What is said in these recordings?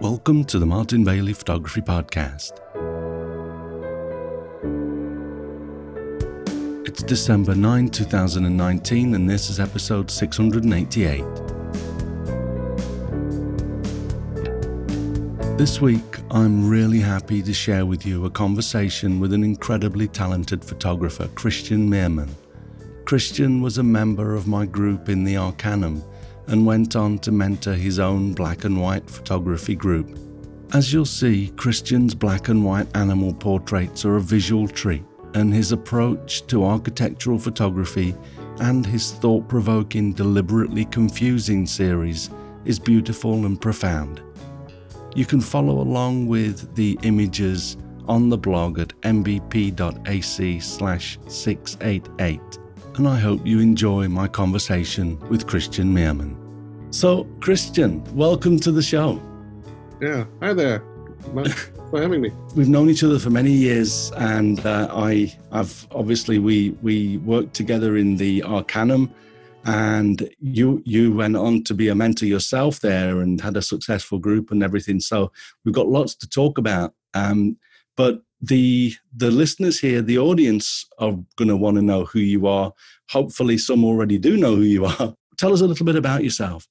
Welcome to the Martin Bailey Photography Podcast. It's December 9, 2019, and this is episode 688. This week, I'm really happy to share with you a conversation with an incredibly talented photographer, Christian Meermann. Christian was a member of my group in the Arcanum and went on to mentor his own black and white photography group. As you'll see, Christian's black and white animal portraits are a visual treat, and his approach to architectural photography and his thought provoking, deliberately confusing series is beautiful and profound. You can follow along with the images on the blog at mbp.ac slash 688 and I hope you enjoy my conversation with Christian Meermann. So, Christian, welcome to the show. Yeah, hi there. Thanks for having me. We've known each other for many years, and uh, I, have obviously we we worked together in the Arcanum, and you you went on to be a mentor yourself there and had a successful group and everything. So we've got lots to talk about. Um, but the the listeners here, the audience are going to want to know who you are. Hopefully, some already do know who you are. Tell us a little bit about yourself.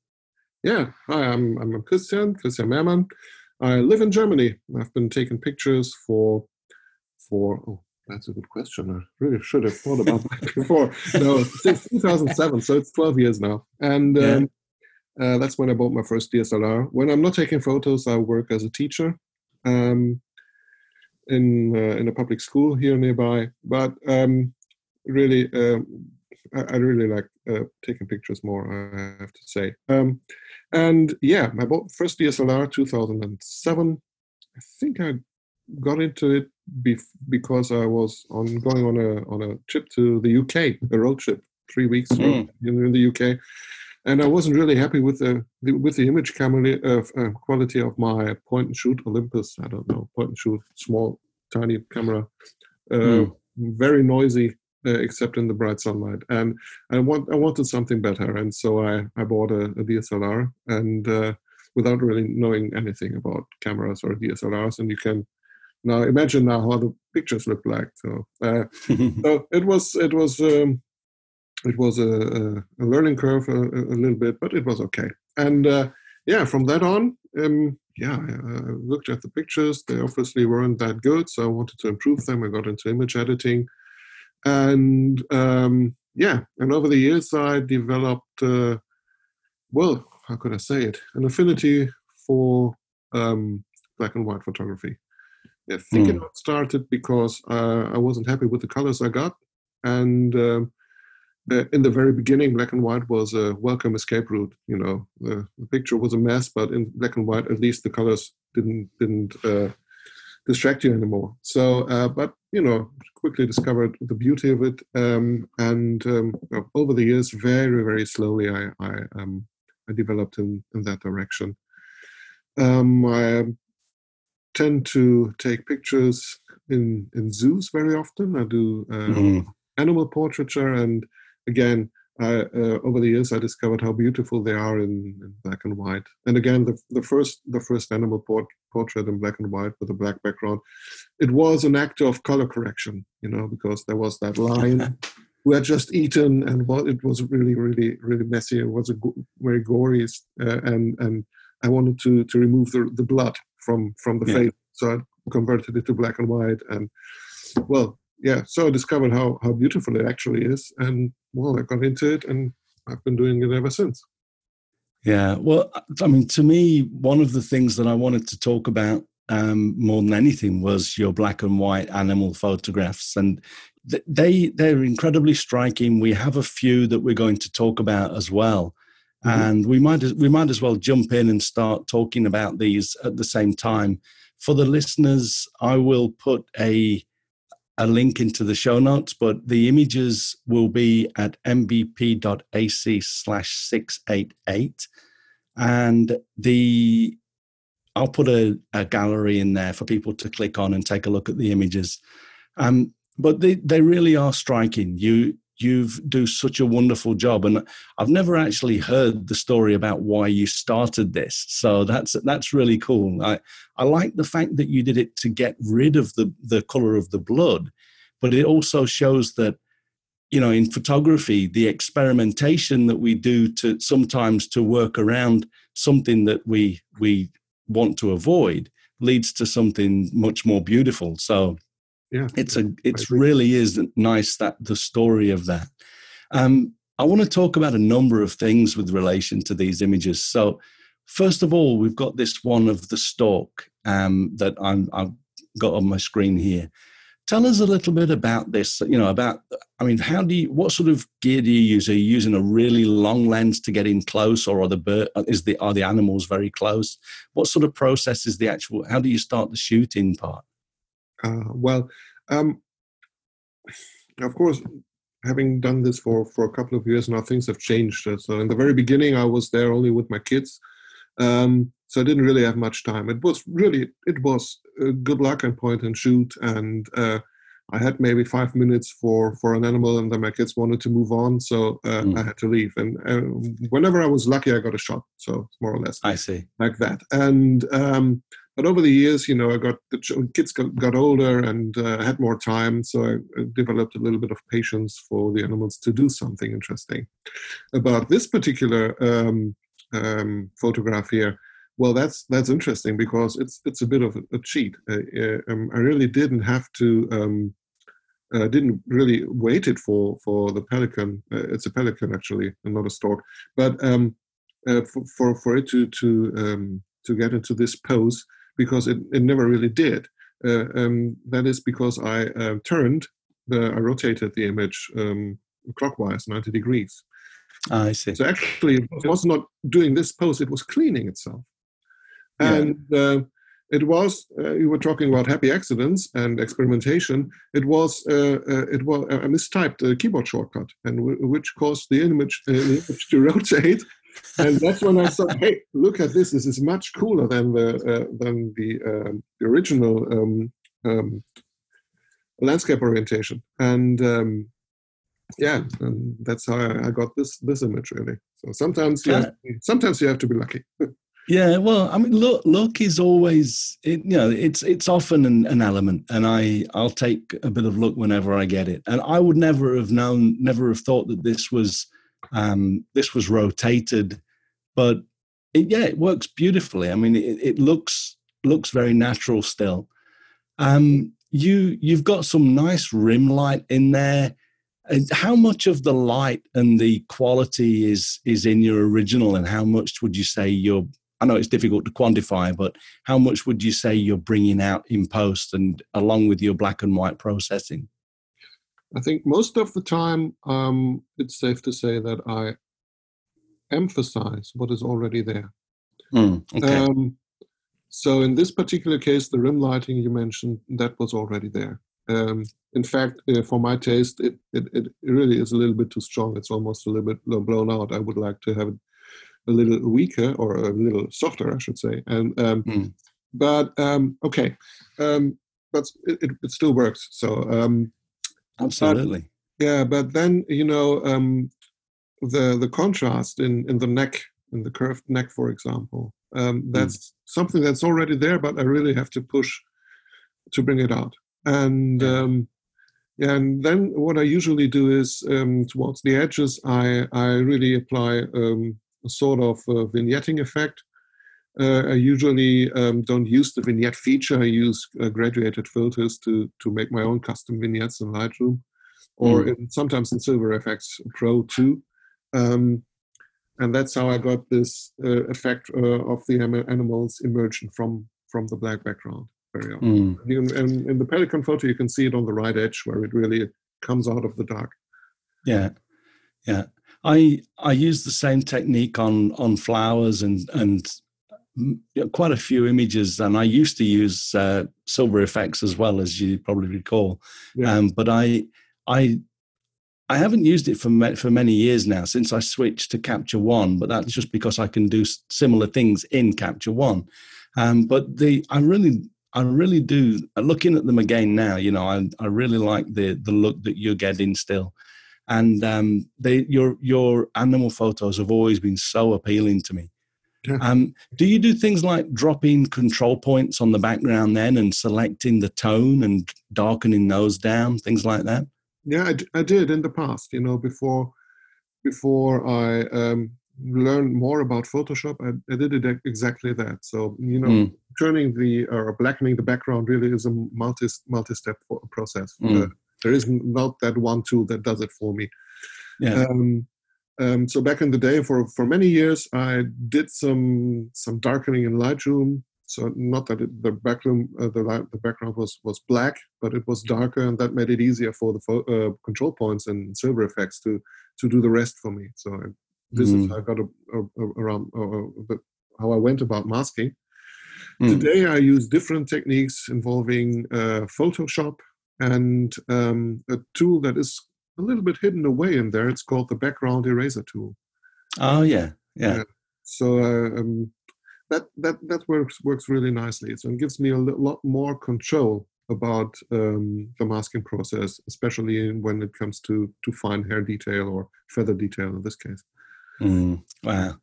Yeah, hi, I'm I'm Christian Christian Meermann. I live in Germany. I've been taking pictures for for oh that's a good question. I really should have thought about that before. No, since 2007, so it's 12 years now. And yeah. um, uh, that's when I bought my first DSLR. When I'm not taking photos, I work as a teacher um, in uh, in a public school here nearby. But um, really, um, I, I, really like uh, taking pictures more. I have to say. Um, and yeah, my first DSLR 2007. I think I got into it bef- because I was on going on a on a trip to the UK, a road trip, three weeks mm. in, the UK, and I wasn't really happy with the, the with the image camera uh, uh, quality of my point and shoot Olympus. I don't know point and shoot small tiny camera, uh, mm. very noisy uh, except in the bright sunlight. And I want I wanted something better, and so I I bought a, a DSLR and uh, without really knowing anything about cameras or DSLRs, and you can now imagine now how the pictures look like. So, uh, so it was it was. Um, it was a, a, learning curve a, a, little bit, but it was okay. And uh, yeah, from that on, um, yeah, I looked at the pictures. They obviously weren't that good, so I wanted to improve them. I got into image editing, and um, yeah, and over the years I developed, uh, well, how could I say it, an affinity for um, black and white photography. I think mm. it started because uh, I wasn't happy with the colors I got, and um, uh, in the very beginning, black and white was a welcome escape route. You know, the, the, picture was a mess, but in black and white, at least the colors didn't didn't uh, distract you anymore. So, uh, but you know, quickly discovered the beauty of it, um, and um, over the years, very very slowly, I I, um, I developed in in that direction. Um, I tend to take pictures in in zoos very often. I do mm. animal portraiture, and again, uh, over the years, I discovered how beautiful they are in, in, black and white. And again, the, the first the first animal port, portrait in black and white with a black background, it was an act of color correction, you know, because there was that lion who had just eaten, and what it was really, really, really messy. It was a go- very gory, uh, and and I wanted to to remove the, the blood from from the yeah. face, so I converted it to black and white, and well, yeah, so I discovered how how beautiful it actually is, and well, I got into it, and I've been doing it ever since. Yeah, well, I mean, to me, one of the things that I wanted to talk about um, more than anything was your black and white animal photographs, and they they're incredibly striking. We have a few that we're going to talk about as well, mm-hmm. and we might we might as well jump in and start talking about these at the same time. For the listeners, I will put a a link into the show notes, but the images will be at mbp.ac slash 688. And the I'll put a, a, gallery in there for people to click on and take a look at the images. Um, but they, they really are striking. You you do such a wonderful job, and I've never actually heard the story about why you started this. So that's that's really cool. I I like the fact that you did it to get rid of the the color of the blood, but it also shows that you know in photography the experimentation that we do to sometimes to work around something that we we want to avoid leads to something much more beautiful so yeah it's a it's really is nice that the story of that. Um, i want to talk about a number of things with relation to these images. So first of all we've got this one of the stork um, that I'm, i've got on my screen here. Tell us a little bit about this you know about i mean how do you what sort of gear do you use? Are you using a really long lens to get in close or are the bird is the are the animals very close? What sort of process is the actual how do you start the shooting part uh, well um, of course having done this for for a couple of years now things have changed so in the very beginning i was there only with my kids um, so I didn't really have much time. It was really it was a good luck and point and shoot, and uh, I had maybe five minutes for for an animal, and then my kids wanted to move on, so uh, mm. I had to leave. And uh, whenever I was lucky, I got a shot. So more or less, I see like that. And um, but over the years, you know, I got the kids got, got older and uh, had more time, so I developed a little bit of patience for the animals to do something interesting. About this particular um, um, photograph here well, that's that's interesting because it's it's a bit of a, cheat. Uh, uh, um, I really didn't have to. Um, uh, didn't really wait it for for the pelican. Uh, it's a pelican actually, and not a stork. But um, uh, for, for, for it to to um, to get into this pose because it, it never really did. Uh, um, that is because I turned the I rotated the image um, clockwise ninety degrees. Ah, I see. So actually, it was not doing this pose; it was cleaning itself and uh, it was uh, you were talking about happy accidents and experimentation it was uh, uh it was a mistyped uh, keyboard shortcut and w- which caused the image, uh, the image to rotate and that's when i thought hey look at this. This is much cooler than the than the, um, the original um, um, landscape orientation. And um, yeah and that's how I, got this this image really. So sometimes yeah. sometimes you have to be lucky. Yeah, well, I mean, look, luck is always, it, you know, it's it's often an, an, element, and I I'll take a bit of luck whenever I get it. And I would never have known, never have thought that this was um, this was rotated, but it, yeah, it works beautifully. I mean, it, it looks looks very natural still. Um, you you've got some nice rim light in there. How much of the light and the quality is is in your original, and how much would you say you're I know it's difficult to quantify, but how much would you say you're bringing out in post and along with your black and white processing? I think most of the time, um, it's safe to say that I emphasize what is already there. Mm, okay. um, so in this particular case, the rim lighting you mentioned, that was already there. Um, in fact, uh, for my taste, it, it, it really is a little bit too strong. It's almost a little bit blown out. I would like to have it a little weaker or a little softer, I should say. And um, mm. but um, okay, um, but it, it, still works. So um, absolutely, but, yeah. But then you know um, the the contrast in in the neck, in the curved neck, for example, um, hmm. that's mm. something that's already there, but I really have to push to bring it out. And. Um, and then what I usually do is um, towards the edges, I, I really apply um, a sort of uh, vignetting effect. Uh, I usually um, don't use the vignette feature. I use uh, graduated filters to to make my own custom vignettes in Lightroom, or mm. in, sometimes in Silver Efex Pro too. Um, and that's how I got this uh, effect uh, of the animals emerging from from the black background very often. Mm. And in the Pelican photo, you can see it on the right edge where it really comes out of the dark. Yeah, yeah. I I use the same technique on on flowers and and quite a few images, and I used to use uh, Silver Efex as well as you probably recall. Yeah. Um, but I I I haven't used it for for many years now since I switched to Capture One. But that's just because I can do similar things in Capture One. Um, but the I really I really do looking at them again now. You know, I I really like the the look that you're getting still. and um, they, your your animal photos have always been so appealing to me. Yeah. Um, do you do things like dropping control points on the background then and selecting the tone and darkening those down, things like that? Yeah, I, d- I did in the past. You know, before before I um, learned more about Photoshop, I, I did it exactly that. So you know, Mm. turning the or blackening the background really is a multi multi step process. Mm. Uh, there is not that one tool that does it for me. Yeah. Um, um, so back in the day, for for many years, I did some some darkening in Lightroom. So not that it, the background uh, the light, the background was was black, but it was darker, and that made it easier for the pho- uh, control points and Silver Efex to to do the rest for me. So I, this is Mm. how I got a, a, a- around the, how I went about masking. Mm. Today I use different techniques involving uh, Photoshop and um, a tool that is a little bit hidden away in there. It's called the background eraser tool. Oh yeah, yeah. Yeah. So uh, um, that that that works works really nicely. So it gives me a lot more control about um, the masking process, especially when it comes to to fine hair detail or feather detail in this case. Mm, wow.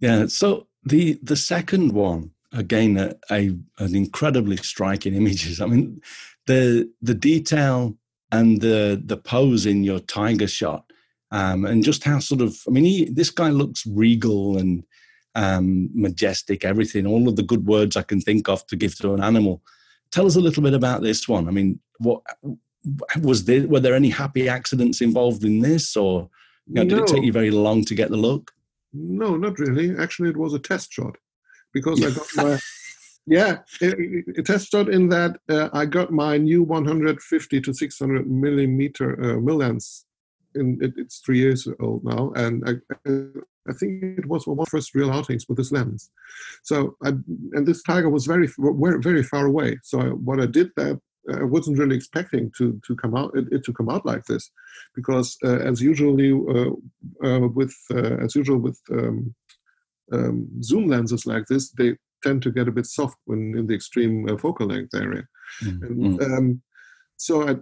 Yeah. So the the second one again, a, a an incredibly striking images. I mean, the the detail and the the pose in your tiger shot, um, and just how sort of. I mean, he, this guy looks regal and um, majestic. Everything, all of the good words I can think of to give to an animal. Tell us a little bit about this one. I mean, what was there? Were there any happy accidents involved in this, or you know, did it take you very long to get the look? No, not really. Actually, it was a test shot because I got my yeah it, a test shot in that uh, I got my new 150 to 600 millimeter uh, mill lens. In it, it's three years old now, and I, I think it was one of my first real outings with this lens. So I and this tiger was very very very far away. So I, what I did that. I wasn't really expecting to to come out it, it to come out like this, because uh, as usually uh, uh, with uh, as usual with um, um, zoom lenses like this, they tend to get a bit soft when in the extreme uh, focal length area. Mm, And, mm. um, so I,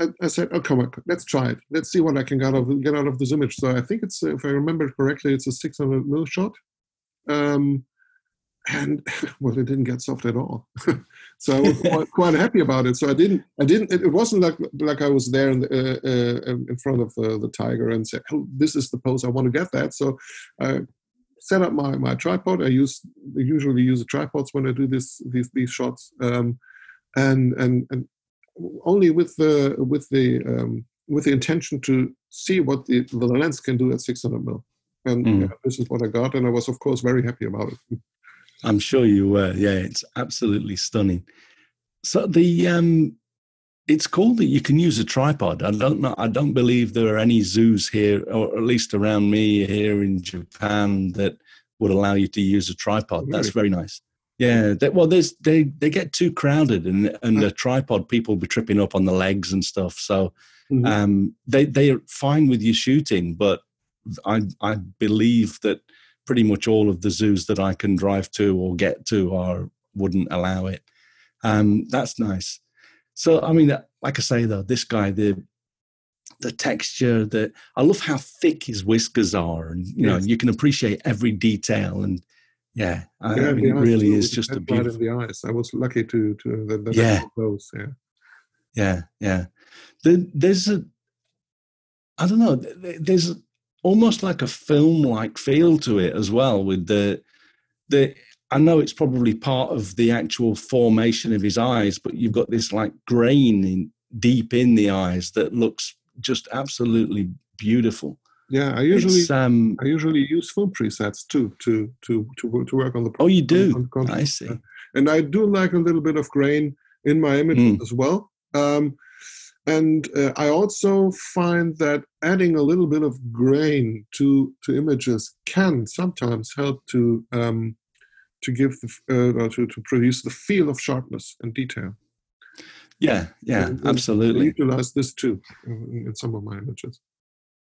I, I- said, "Oh, come on, let's try it. Let's see what I can get out of get out of this image." So I think it's, uh, if I remember correctly, it's a 600 mil shot, um, and well, it didn't get soft at all. so I was quite, quite happy about it. So I didn't, I didn't. It, it wasn't like like I was there in, the, uh, uh, in front of uh, the tiger and said, "Oh, this is the pose I want to get that." So I set up my, my tripod. I use I usually use the tripods when I do this these these shots, um, and and and only with the with the um, with the intention to see what the, the lens can do at 600 mil. And Mm. yeah, this is what I got, and I was of course very happy about it. I'm sure you were. Yeah, it's absolutely stunning. So the um, it's cool that you can use a tripod. I don't know. I don't believe there are any zoos here, or at least around me here in Japan, that would allow you to use a tripod. That's very nice. Yeah. They, well, there's they they get too crowded, and and a tripod people be tripping up on the legs and stuff. So Mhm. um, they they're fine with you shooting, but I I believe that pretty much all of the zoos that I can drive to or get to are wouldn't allow it. Um, that's nice. So I mean, like I say though, this guy the the texture, the I love how thick his whiskers are, and you know Yes. you can appreciate every detail. And yeah, I, Yeah, I mean, it really is just a head right beautiful. the eyes. I was lucky to to that, that Yeah. Those. Yeah. Yeah, yeah. There, there's a, I don't know. There's almost like a film-like feel to it as well. With the, the. I know it's probably part of the actual formation of his eyes, but you've got this like grain in deep in the eyes that looks just absolutely beautiful. Yeah, I usually um, I usually use film presets too to to to to work on the. oh, you do. on content. I see. and I do like a little bit of grain in my images Mm. as well. Um, and uh, I also find that adding a little bit of grain to to images can sometimes help to um, to give the, uh, to to produce the feel of sharpness and detail. Yeah, yeah, And- absolutely. utilize this too in, in some of my images.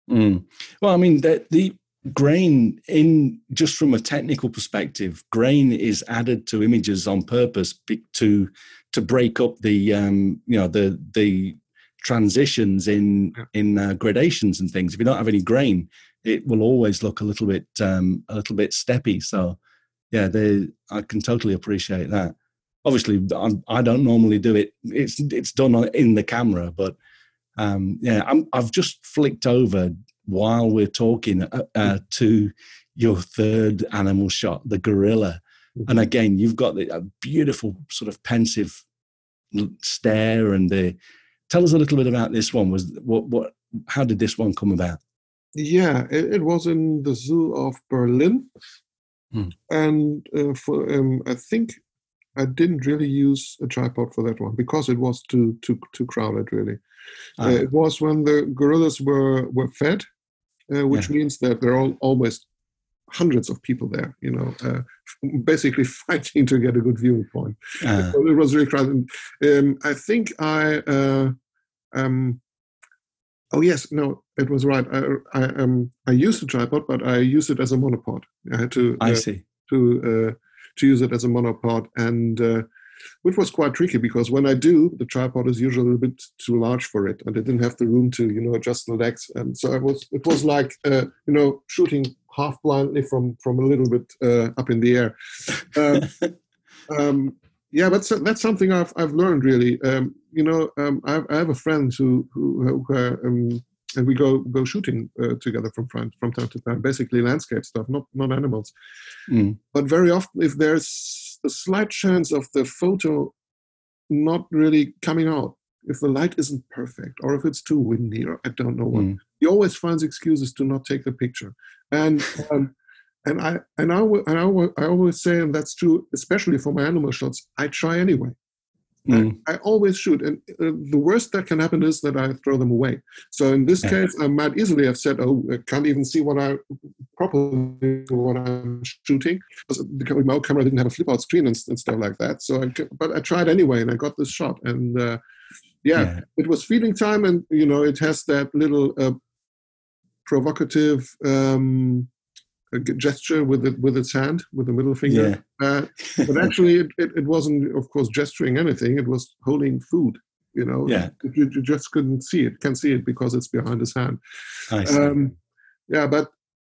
Mm. Well, I mean, the, the grain in just from a technical perspective, grain is added to images on purpose to to break up the um, you know the the transitions in Yeah. in uh, gradations and things. If you don't have any grain, it will always look a little bit um, a little bit steppy. So yeah, they I can totally appreciate that. Obviously, I'm, I don't normally do it. It's it's done on- in the camera, but um, yeah, I'm, I've just flicked over while we're talking uh, uh, to your third animal shot, the gorilla. And again, you've got the a beautiful sort of pensive stare. And the tell us a little bit about this one. Was what what? How did this one come about? Yeah, it, it was in the zoo of Berlin, Hmm. and uh, for um, I think I didn't really use a tripod for that one because it was too too too crowded. Really, Ah, uh, it was when the gorillas were were fed, uh, which means that there are al- always hundreds of people there. You know, uh, basically fighting to get a good viewing point. ah, So it was really crowded. Um, I think I. Uh, um, oh yes, no, it was right. I, I um I used a tripod, but I used it as a monopod. I had to I uh, see. to uh, to use it as a monopod, and uh, which was quite tricky because when I do, the tripod is usually a bit too large for it, and I didn't have the room to you know adjust the legs, and so it was it was like uh, you know shooting half blindly from from a little bit uh, up in the air. Um, um, yeah, but that's something I've I've learned really. Um, you know, um, I, have, I have a friend who who, who uh, um, and we go go shooting uh, together from from from time to time, basically landscape stuff, not not animals. Mm, But very often, if there's a slight chance of the photo not really coming out, if the light isn't perfect, or if it's too windy, or I don't know what, mm, he always finds excuses to not take the picture. And um, and I and I, and I, I always say, and that's true, especially for my animal shots. I try anyway. mm, I always shoot, and uh, the worst that can happen is that I throw them away. So in this Yeah. case, I might easily have said, "Oh, I can't even see what I properly what I'm shooting." Because the remote camera didn't have a flip-out screen and, and stuff like that. So, I, but I tried anyway, and I got this shot. And uh, yeah, yeah. it was feeding time, and you know, it has that little uh, provocative um, uh, g- gesture with it with its hand, with the middle finger. Uh, but actually, it, it, it wasn't, of course, gesturing anything. It was holding food. You know, Yeah. you, you just couldn't see it. Can't see it because it's behind his hand. I see. Um, yeah, but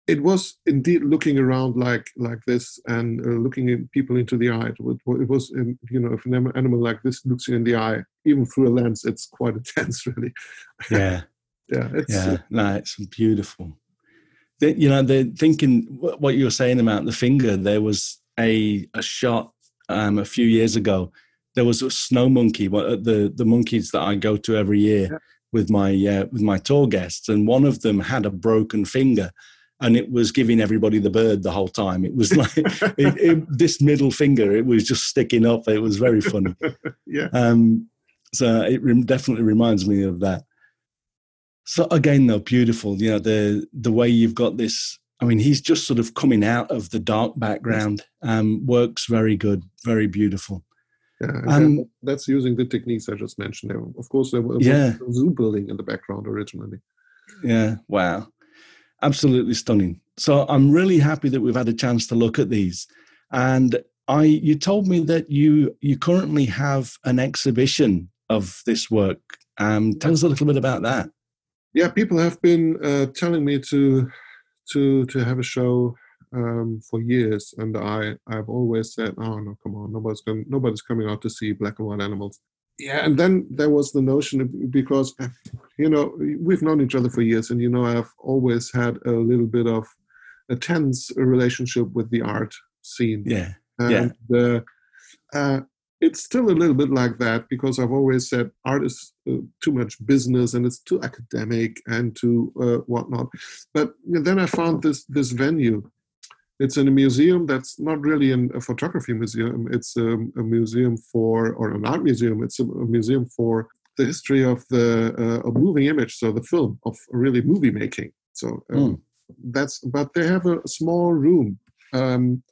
it was indeed looking around like like this and uh, looking at people into the eye. It was, it was um, you know, if an animal like this looks you in the eye, even through a lens, it's quite intense, really. yeah. Yeah, it's Yeah, no, it's beautiful. The- you know, the thinking what you were saying about the finger. There was a a shot um, a few years ago. There was a snow monkey, one of the the monkeys that I go to every year Yeah. with my uh, with my tour guests, and one of them had a broken finger, and it was giving everybody the bird the whole time. It was like it, it, this middle finger. It was just sticking up. It was very funny. yeah. Um, so it rem- definitely reminds me of that. So again, though, beautiful. You know the the way you've got this. I mean, he's just sort of coming out of the dark background. Um, works very good, very beautiful. Yeah, and Um, that's using the techniques I just mentioned. There, of course, there was Yeah. a zoo building in the background originally. Yeah, wow, absolutely stunning. So I'm really happy that we've had a chance to look at these. And I, you told me that you you currently have an exhibition of this work. Um, tell us a little bit about that. Yeah, people have been uh, telling me to to to have a show um, for years, and I I've always said, oh no, come on, nobody's going, nobody's coming out to see black and white animals. Yeah, and then there was the notion of, because uh, you know we've known each other for years, and you know I've always had a little bit of a tense relationship with the art scene. Yeah, Yeah. and uh, uh, it's still a little bit like that because I've always said art is uh, too much business and it's too academic and too uh, whatnot. But you know, then I found this this venue. It's in a museum that's not really an, a photography museum. It's a, a museum for or an art museum. It's a, a museum for the history of the uh, of moving image, so the film of really movie making. So um, Mm. that's but they have a small room um,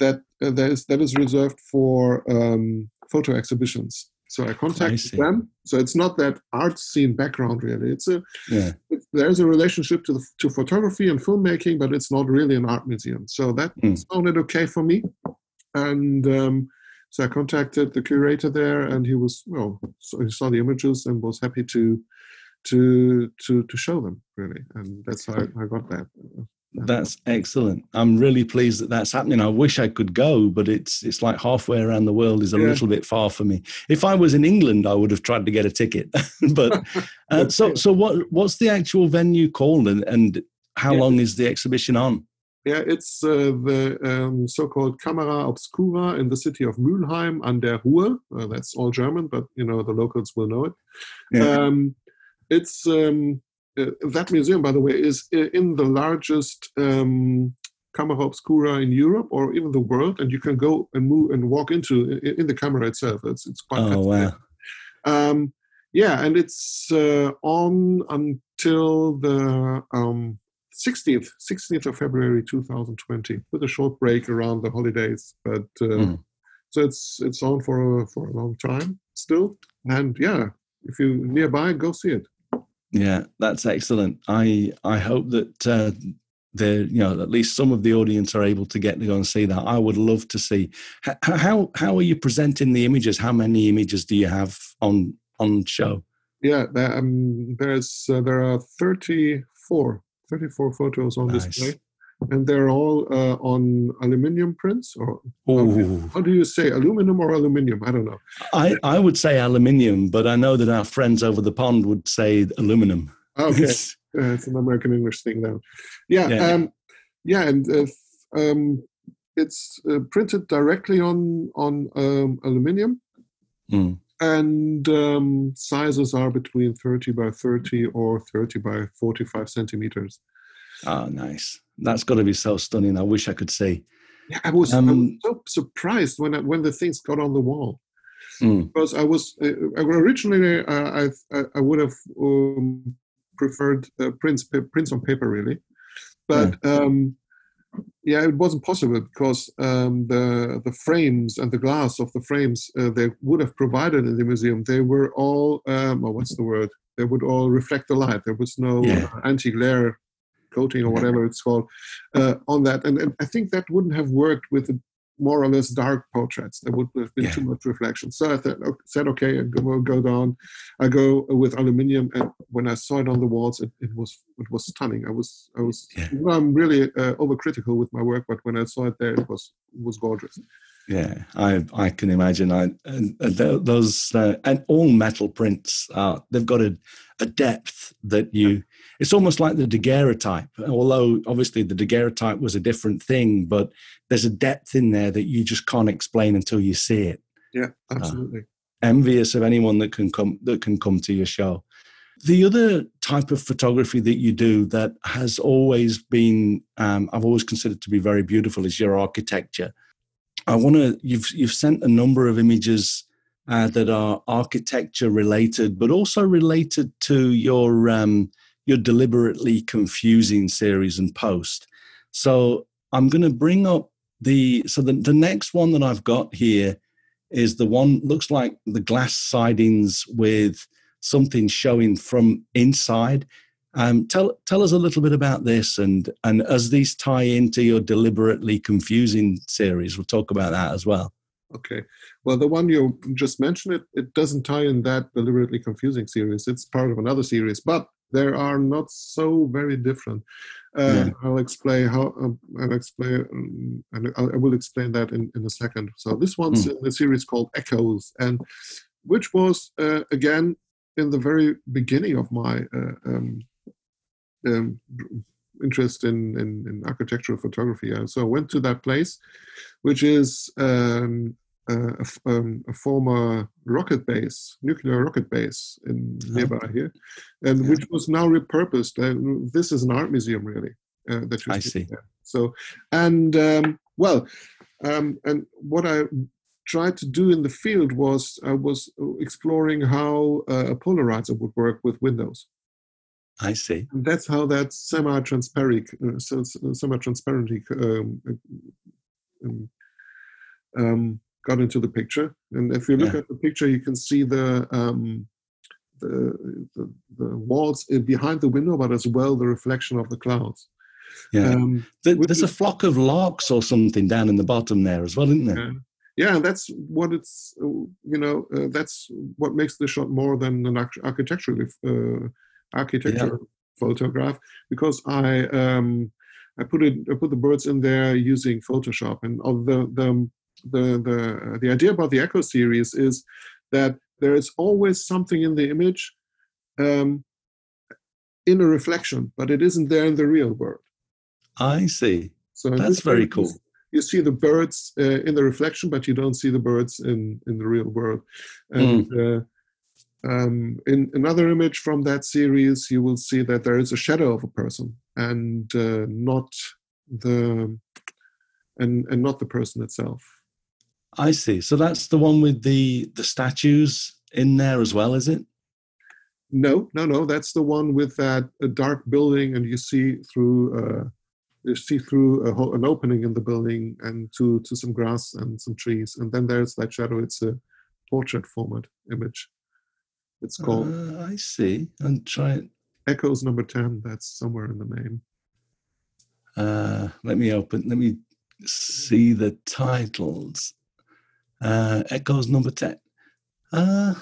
that uh, that is that is reserved for um, photo exhibitions. So I contacted see. them. So it's not that art scene background really. It's a yeah, it, there's a relationship to the, to photography and filmmaking, but it's not really an art museum. So that Mm. sounded okay for me. And um, So I contacted the curator there, and he was well, so he saw the images and was happy to to to to show them really, and that's how I, I got that. That's excellent. I'm really pleased that that's happening. I wish I could go, but it's it's like halfway around the world is a yeah. little bit far for me. If I was in England, I would have tried to get a ticket. but uh, so so what what's the actual venue called, and, and how yeah. long is the exhibition on? Yeah, it's uh, the um, so-called Camera Obscura in the city of Mülheim an der Ruhr. Uh, that's all German, but you know the locals will know it. Yeah. Um, it's um, uh, that museum, by the way, is in the largest um, Camera Obscura in Europe or even the world, and you can go and move and walk into in the camera itself. It's it's quite. Oh wow! Um, yeah, and it's uh, on until the um, 16th 16th of February 2020, with a short break around the holidays. But uh, mm. so it's it's on for a, for a long time still, and yeah, if you're nearby, go see it. Yeah, that's excellent. I I hope that uh, the you know at least some of the audience are able to get to go and see that. I would love to see how how, how are you presenting the images? How many images do you have on on show? Yeah, um, there's uh, there are 34, 34 photos on nice. display and they're all uh, on aluminium prints or? How do you say aluminum or aluminium? I don't know. I, I would say aluminium but i know that our friends over the pond would say aluminum. Okay. Uh, it's an american english thing now. Yeah yeah, um, yeah and uh, um, it's uh, printed directly on on um, aluminium. Mm. and um, sizes are between 30 by 30 or 30 by 45 centimeters Oh, nice. That's got to be so stunning. I wish I could see. Yeah, I was, um, I was so surprised when I, when the things got on the wall. Mm. Because I was uh, originally uh, I I would have um, preferred uh, prints prints on paper really, but yeah. Um, yeah, it wasn't possible because um, the the frames and the glass of the frames uh, they would have provided in the museum they were all um, oh, what's the word? They would all reflect the light. There was no yeah. anti glare coating or whatever it's called uh, on that. And, and, I think that wouldn't have worked with the more or less dark portraits. There would have been yeah. too much reflection. So I thought, said, okay, I will go down. I go with aluminium, and when I saw it on the walls, it, it was it was stunning. I was I was yeah. well, I'm really uh, overcritical with my work, but when I saw it there, it was it was gorgeous. Yeah, I I can imagine. I and, those uh, and all metal prints are they've got a, a depth that you. It's almost like the daguerreotype. Although obviously the daguerreotype was a different thing, but there's a depth in there that you just can't explain until you see it. Yeah, uh, absolutely. Uh, envious of anyone that can come that can come to your show. The other type of photography that you do that has always been, um, I've always considered to be very beautiful, is your architecture. I want to. You've you've sent a number of images uh, that are architecture related, but also related to your um, your deliberately confusing series and post. So I'm going to bring up the so the, the next one that I've got here is the one looks like the glass sidings with something showing from inside. Um, tell tell us a little bit about this, and and as these tie into your deliberately confusing series, we'll talk about that as well. Okay. Well, the one you just mentioned, it it doesn't tie in that deliberately confusing series. It's part of another series, but they are not so very different. Uh, yeah. I'll explain how. Um, I'll explain, um, and I will explain that in, in a second. So this one's mm. in the series called Echoes, and which was uh, again in the very beginning of my uh, um, um, interest in, in, in, architectural photography. And so I went to that place, which is um, a, um, a, former rocket base, nuclear rocket base in nearby here, and yeah. which was now repurposed. And this is an art museum, really. Uh, that you I see. There. So, and um, well, um, and what I tried to do in the field was I was exploring how uh, a polarizer would work with windows. I see. And that's how that semi-transparent, uh, semi-transparently um, um, um, got into the picture. And if you look yeah. at the picture, you can see the, um, the, the, the walls behind the window, but as well the reflection of the clouds. Yeah, um, there's a flock of larks or something down in the bottom there as well, isn't there? Yeah. yeah, that's what it's uh, you know uh, that's what makes the shot more than an architectural uh, architecture yeah. photograph because I um, I put it I put the birds in there using Photoshop and the the the the the idea about the Echo series is that there is always something in the image um, in a reflection, but it isn't there in the real world. I see. So that's very cool. You see the birds uh, in the reflection, but you don't see the birds in in the real world. And mm. uh, um, in another image from that series, you will see that there is a shadow of a person, and uh, not the and and not the person itself. I see. So that's the one with the the statues in there as well, is it? No, no, no. That's the one with that dark building, and you see through uh, you see through a an opening in the building and to to some grass and some trees, and then there's that shadow. It's a portrait format image. It's called. Uh, I see. And try it. Echoes number ten. That's somewhere in the name. Uh, let me open. Let me see the titles. Uh, Echoes number ten. Uh,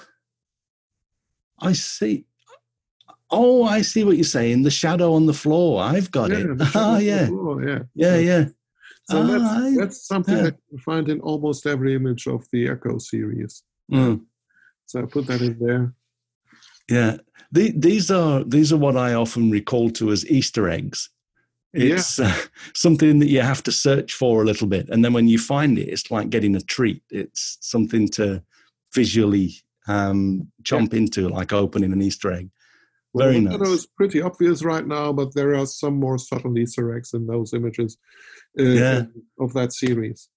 I see. Oh, I see what you're saying. The shadow on the floor. I've got yeah, it. Oh, yeah. Floor, yeah. Yeah, yeah. So ah, that's, I, that's something yeah. that you find in almost every image of the Echo series. Mm. So I put that in there. Yeah, the, these are these are what I often recall to as Easter eggs. It's yeah. uh, something that you have to search for a little bit, and then when you find it, it's like getting a treat. It's something to visually um, jump yeah. into, like opening an Easter egg. Very well, nice. It's pretty obvious right now, but there are some more subtle Easter eggs in those images uh, yeah. of that series.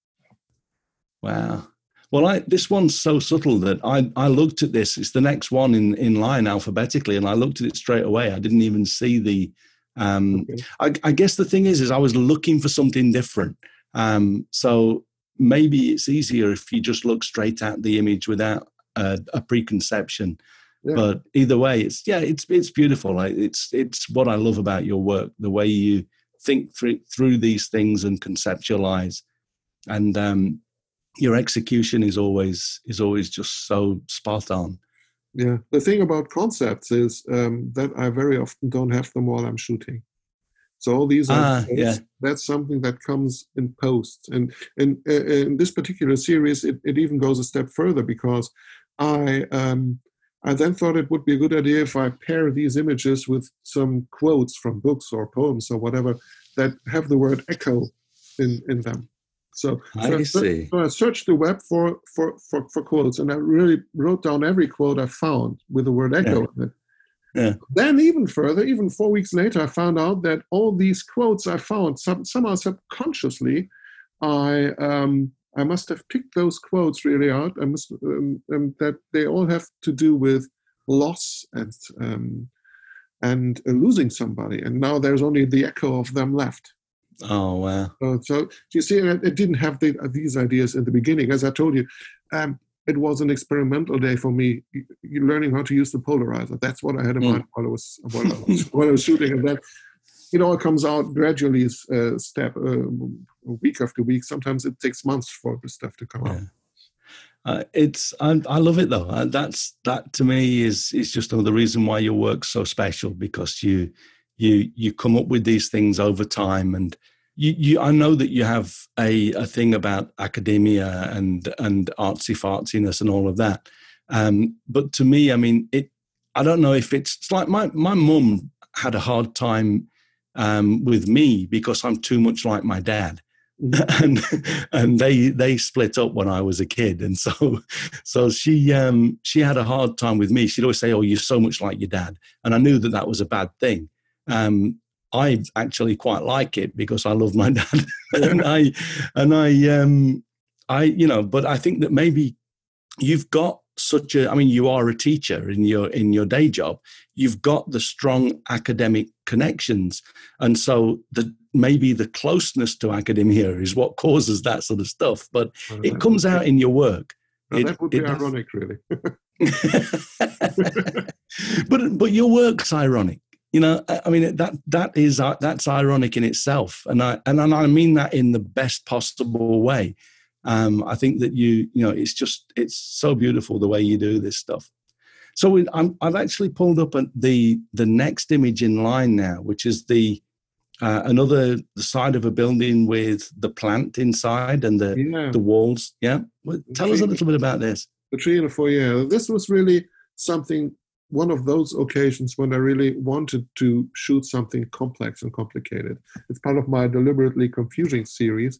Wow. Well, I, this one's so subtle that I, I looked at this. It's the next one in, in line alphabetically, and I looked at it straight away. I didn't even see the. Um, okay. I, I, guess the thing is, is I was looking for something different. Um, so maybe it's easier if you just look straight at the image without a, a preconception. Yeah. But either way, it's yeah, it's it's beautiful. It's it's what I love about your work, the way you think through through these things and conceptualize, and um, your execution is always is always just so spot on. Yeah, the thing about concepts is um, that I very often don't have them while I'm shooting. So all these ah, yeah. that's something that comes in post. And in, in this particular series, it, it even goes a step further because I um, I then thought it would be a good idea if I pair these images with some quotes from books or poems or whatever that have the word echo in, in them. So, I so, see. so I searched the web for, for, for, for, quotes and I really wrote down every quote I found with the word echo yeah. in it. Yeah. Then, even further, even four weeks later, I found out that all these quotes I found some, somehow subconsciously, I um, I must have picked those quotes really out. I must um, um, that they all have to do with loss and um, and uh, losing somebody, and now there's only the echo of them left. Oh wow! Uh, so you see, it didn't have the, uh, these ideas in the beginning. As I told you, um, it was an experimental day for me, learning how to use the polarizer. That's what I had in mm. mind while I was while I was, while I was shooting, and then it all comes out gradually, uh, step uh, week after week. Sometimes it takes months for the stuff to come yeah. out. Uh, it's I, I, love it though. Uh, that's that to me is is just another reason why your work's so special because you you you come up with these things over time and you, you I know that you have a, a thing about academia and and artsy fartsiness and all of that. Um, but to me, I mean, it. I don't know if it's, it's like my my mum had a hard time um, with me because I'm too much like my dad. Mm-hmm. and and they they split up when I was a kid, and so so she um, she had a hard time with me. She'd always say, "Oh, you're so much like your dad," and I knew that that was a bad thing. Um, I actually quite like it because I love my dad, and I and I um, I you know, but I think that maybe you've got such a i mean you are a teacher in your in your day job. You've got the strong academic connections. And so the maybe the closeness to academia is what causes that sort of stuff. But well, it comes out in your work. Well, it, that would be ironic really. But but your work's ironic you know i mean that that is uh, that's ironic in itself and i and, and i mean that in the best possible way Um, I think that you, you know, it's just it's so beautiful the way you do this stuff. So we, i have actually pulled up the the next image in line now, which is the uh, another the side of a building with the plant inside and the yeah. the walls. Yeah, well, tell us a little bit about this. The tree in the foyer. This was really something. One of those occasions when I really wanted to shoot something complex and complicated. It's part of my deliberately confusing series,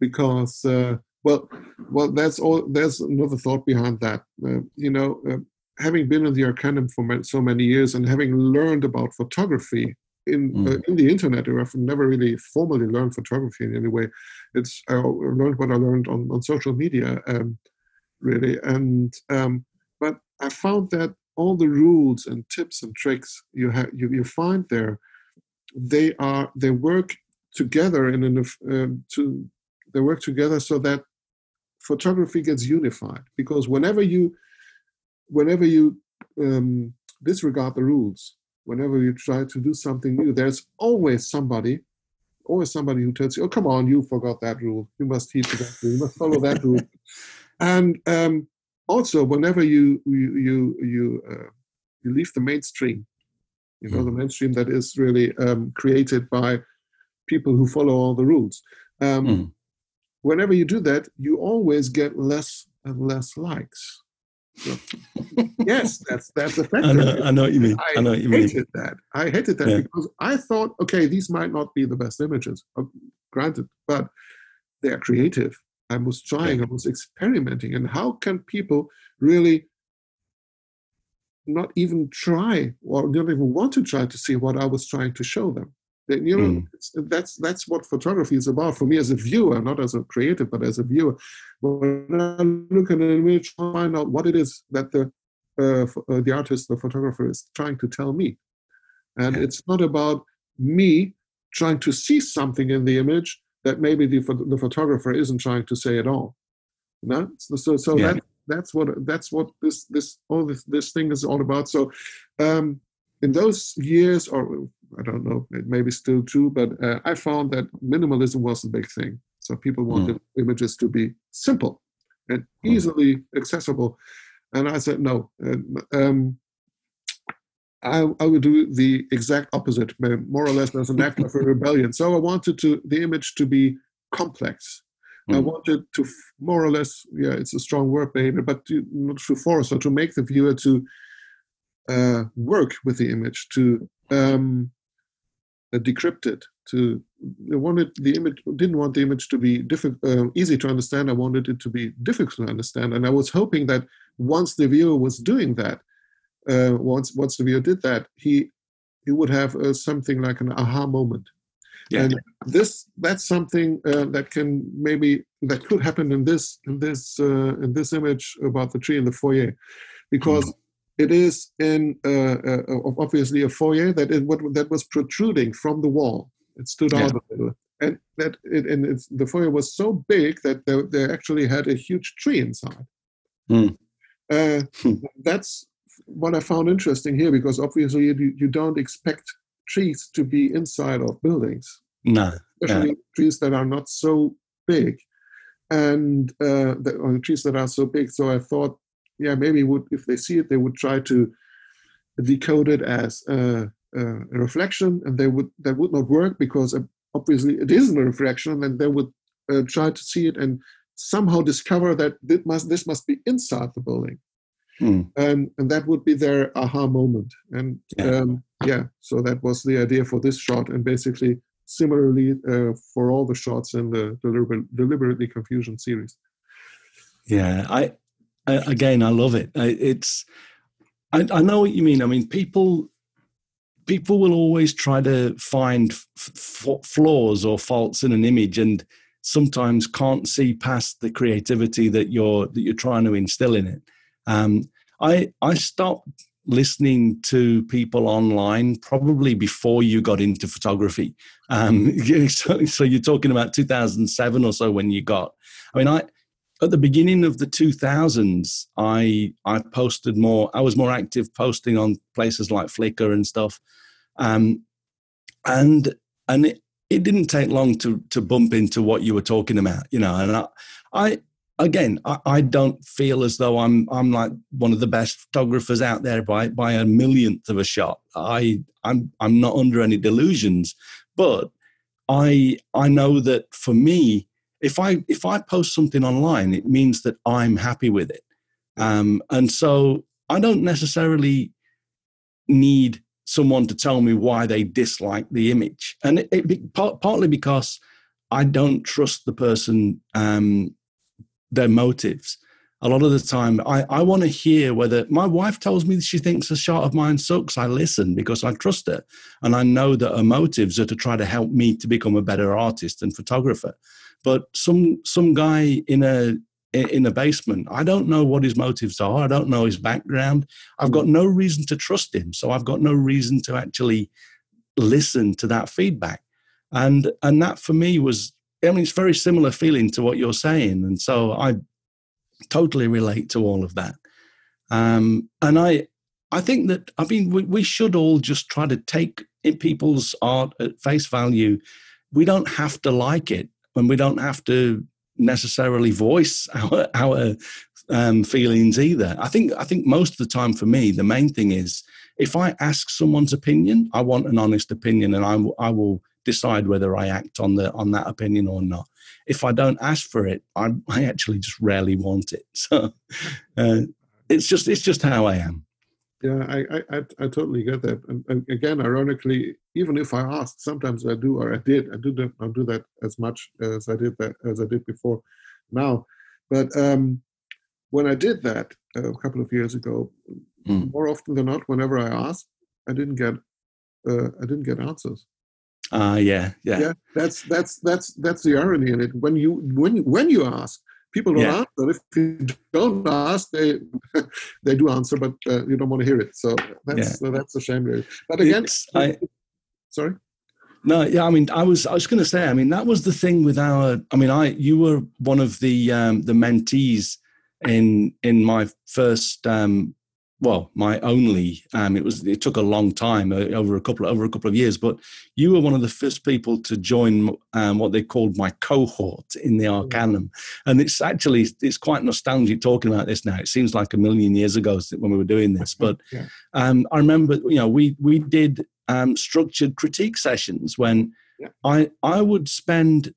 because uh, well, well, that's all. There's another thought behind that. Uh, you know, uh, having been in the Arcanum for so many years and having learned about photography in mm. uh, in the internet, I've never really formally learned photography in any way. It's I learned what I learned on, on social media, um, really. And um, but I found that all the rules and tips and tricks you have you, you find there, they are they work together in an um, to they work together so that photography gets unified. Because whenever you whenever you um, disregard the rules whenever you try to do something new there's always somebody always somebody who tells you oh come on you forgot that rule. You must heed to that rule. You must follow that rule. And um, also whenever you you you you, uh, you leave the mainstream you know the hmm. mainstream that is really um, created by people who follow all the rules um, mm whenever you do that, you always get less and less likes. So, yes, that's that's effective. I know, I know what you mean. I, I know what you hated mean. that. I hated that yeah. because I thought, okay, these might not be the best images, uh, granted, but they are creative. I was trying. I was experimenting, and how can people really not even try or not even want to try to see what I was trying to show them? You know, mm. that's that's what photography is about for me as a viewer, not as a creative, but as a viewer. When I look at an image, find out what it is that the uh, uh, the artist, the photographer, is trying to tell me, and yeah. it's not about me trying to see something in the image that maybe the the photographer isn't trying to say at all. No, so so, so yeah. that that's what that's what this this all this this thing is all about. So. Um, in those years, or I don't know, it may be still true, but uh, I found that minimalism was the big thing. So people wanted mm. images to be simple and mm. easily accessible. And I said, no, um, I, I would do the exact opposite, more or less as an act of a rebellion. So I wanted to the image to be complex. Mm. I wanted to more or less, yeah, it's a strong word, maybe, but to, not to force or to make the viewer to uh, work with the image, to um, uh, decrypt it to I wanted the image didn't want the image to be difficult uh, easy to understand i wanted it to be difficult to understand and i was hoping that once the viewer was doing that uh, once once the viewer did that he he would have uh, something like an aha moment yeah. and this that's something uh, that can maybe that could happen in this in this uh, in this image about the tree in the foyer because mm-hmm it is in uh, uh, obviously a foyer that is what that was protruding from the wall. It stood yeah. out a little, and that it, and the foyer was so big that they, they actually had a huge tree inside. Mm. Uh, hmm. That's what I found interesting here because obviously you, you don't expect trees to be inside of buildings. No, especially trees that are not so big, and uh, the, or trees that are so big. So I thought yeah, maybe would if they see it, they would try to decode it as a, a reflection, and they would that would not work because uh, obviously it isn't a reflection, and they would uh, try to see it and somehow discover that this must this must be inside the building, hmm. and and that would be their aha moment. And yeah. Um, yeah, so that was the idea for this shot, and basically similarly uh, for all the shots in the deliberate, deliberately confusion series. Yeah, I again, I love it. It's I, I, know what you mean. I mean, people people will always try to find f- flaws or faults in an image, and sometimes can't see past the creativity that you're that you're trying to instill in it. Um, I I stopped listening to people online probably before you got into photography. Um, so, so, you're talking about 2007 or so when you got. I mean, I at the beginning of the 2000s, I I posted more. I was more active posting on places like Flickr and stuff, um, and and it, it didn't take long to to bump into what you were talking about, you know. And I, I again, I, I, don't feel as though I'm I'm like one of the best photographers out there by by a millionth of a shot. I I'm I'm not under any delusions, but I I know that for me, if I if I post something online, it means that I'm happy with it, um, and so I don't necessarily need someone to tell me why they dislike the image, and it, it partly because I don't trust the person um, their motives. A lot of the time, I, I want to hear whether my wife tells me she thinks a shot of mine sucks. I listen because I trust her. And I know that her motives are to try to help me to become a better artist and photographer. But some some guy in a in a basement. I don't know what his motives are. I don't know his background. I've got no reason to trust him. So I've got no reason to actually listen to that feedback. And and that for me was I mean, it's very similar feeling to what you're saying, and so I totally relate to all of that. Um, and I, I think that I mean we, we should all just try to take people's art at face value. We don't have to like it, and we don't have to necessarily voice our our um, feelings either. I think I think most of the time for me, the main thing is if I ask someone's opinion, I want an honest opinion, and I, I will decide whether I act on the on that opinion or not. If I don't ask for it, I, I actually just rarely want it. So uh, it's just it's just how I am. Yeah, I, I, I totally get that. And, and, again, ironically, even if I ask, sometimes I do or I did. I do not I do that as much as I did that as I did before now. But um, when I did that uh, a couple of years ago, mm. more often than not, whenever I asked, I didn't get uh, I didn't get answers. Uh, yeah, yeah, yeah. That's that's that's that's the irony in it. When you when when you ask, people don't yeah. answer. If you don't ask, they they do answer, but uh, you don't want to hear it. So that's yeah. uh, that's a shame, really. But again, I, sorry. No, yeah, I mean, I was I was going to say, I mean, that was the thing with our. I mean, I you were one of the um, the mentees in in my first um, well, my only. Um, it was. It took a long time, uh, over a couple over a couple of years. But you were one of the first people to join um, what they called my cohort in the mm. Arcanum, and it's actually it's quite nostalgic talking about this now. It seems like a million years ago when we were doing this. But yeah. um, I remember, you know, we we did um, structured critique sessions when yeah. I I would spend,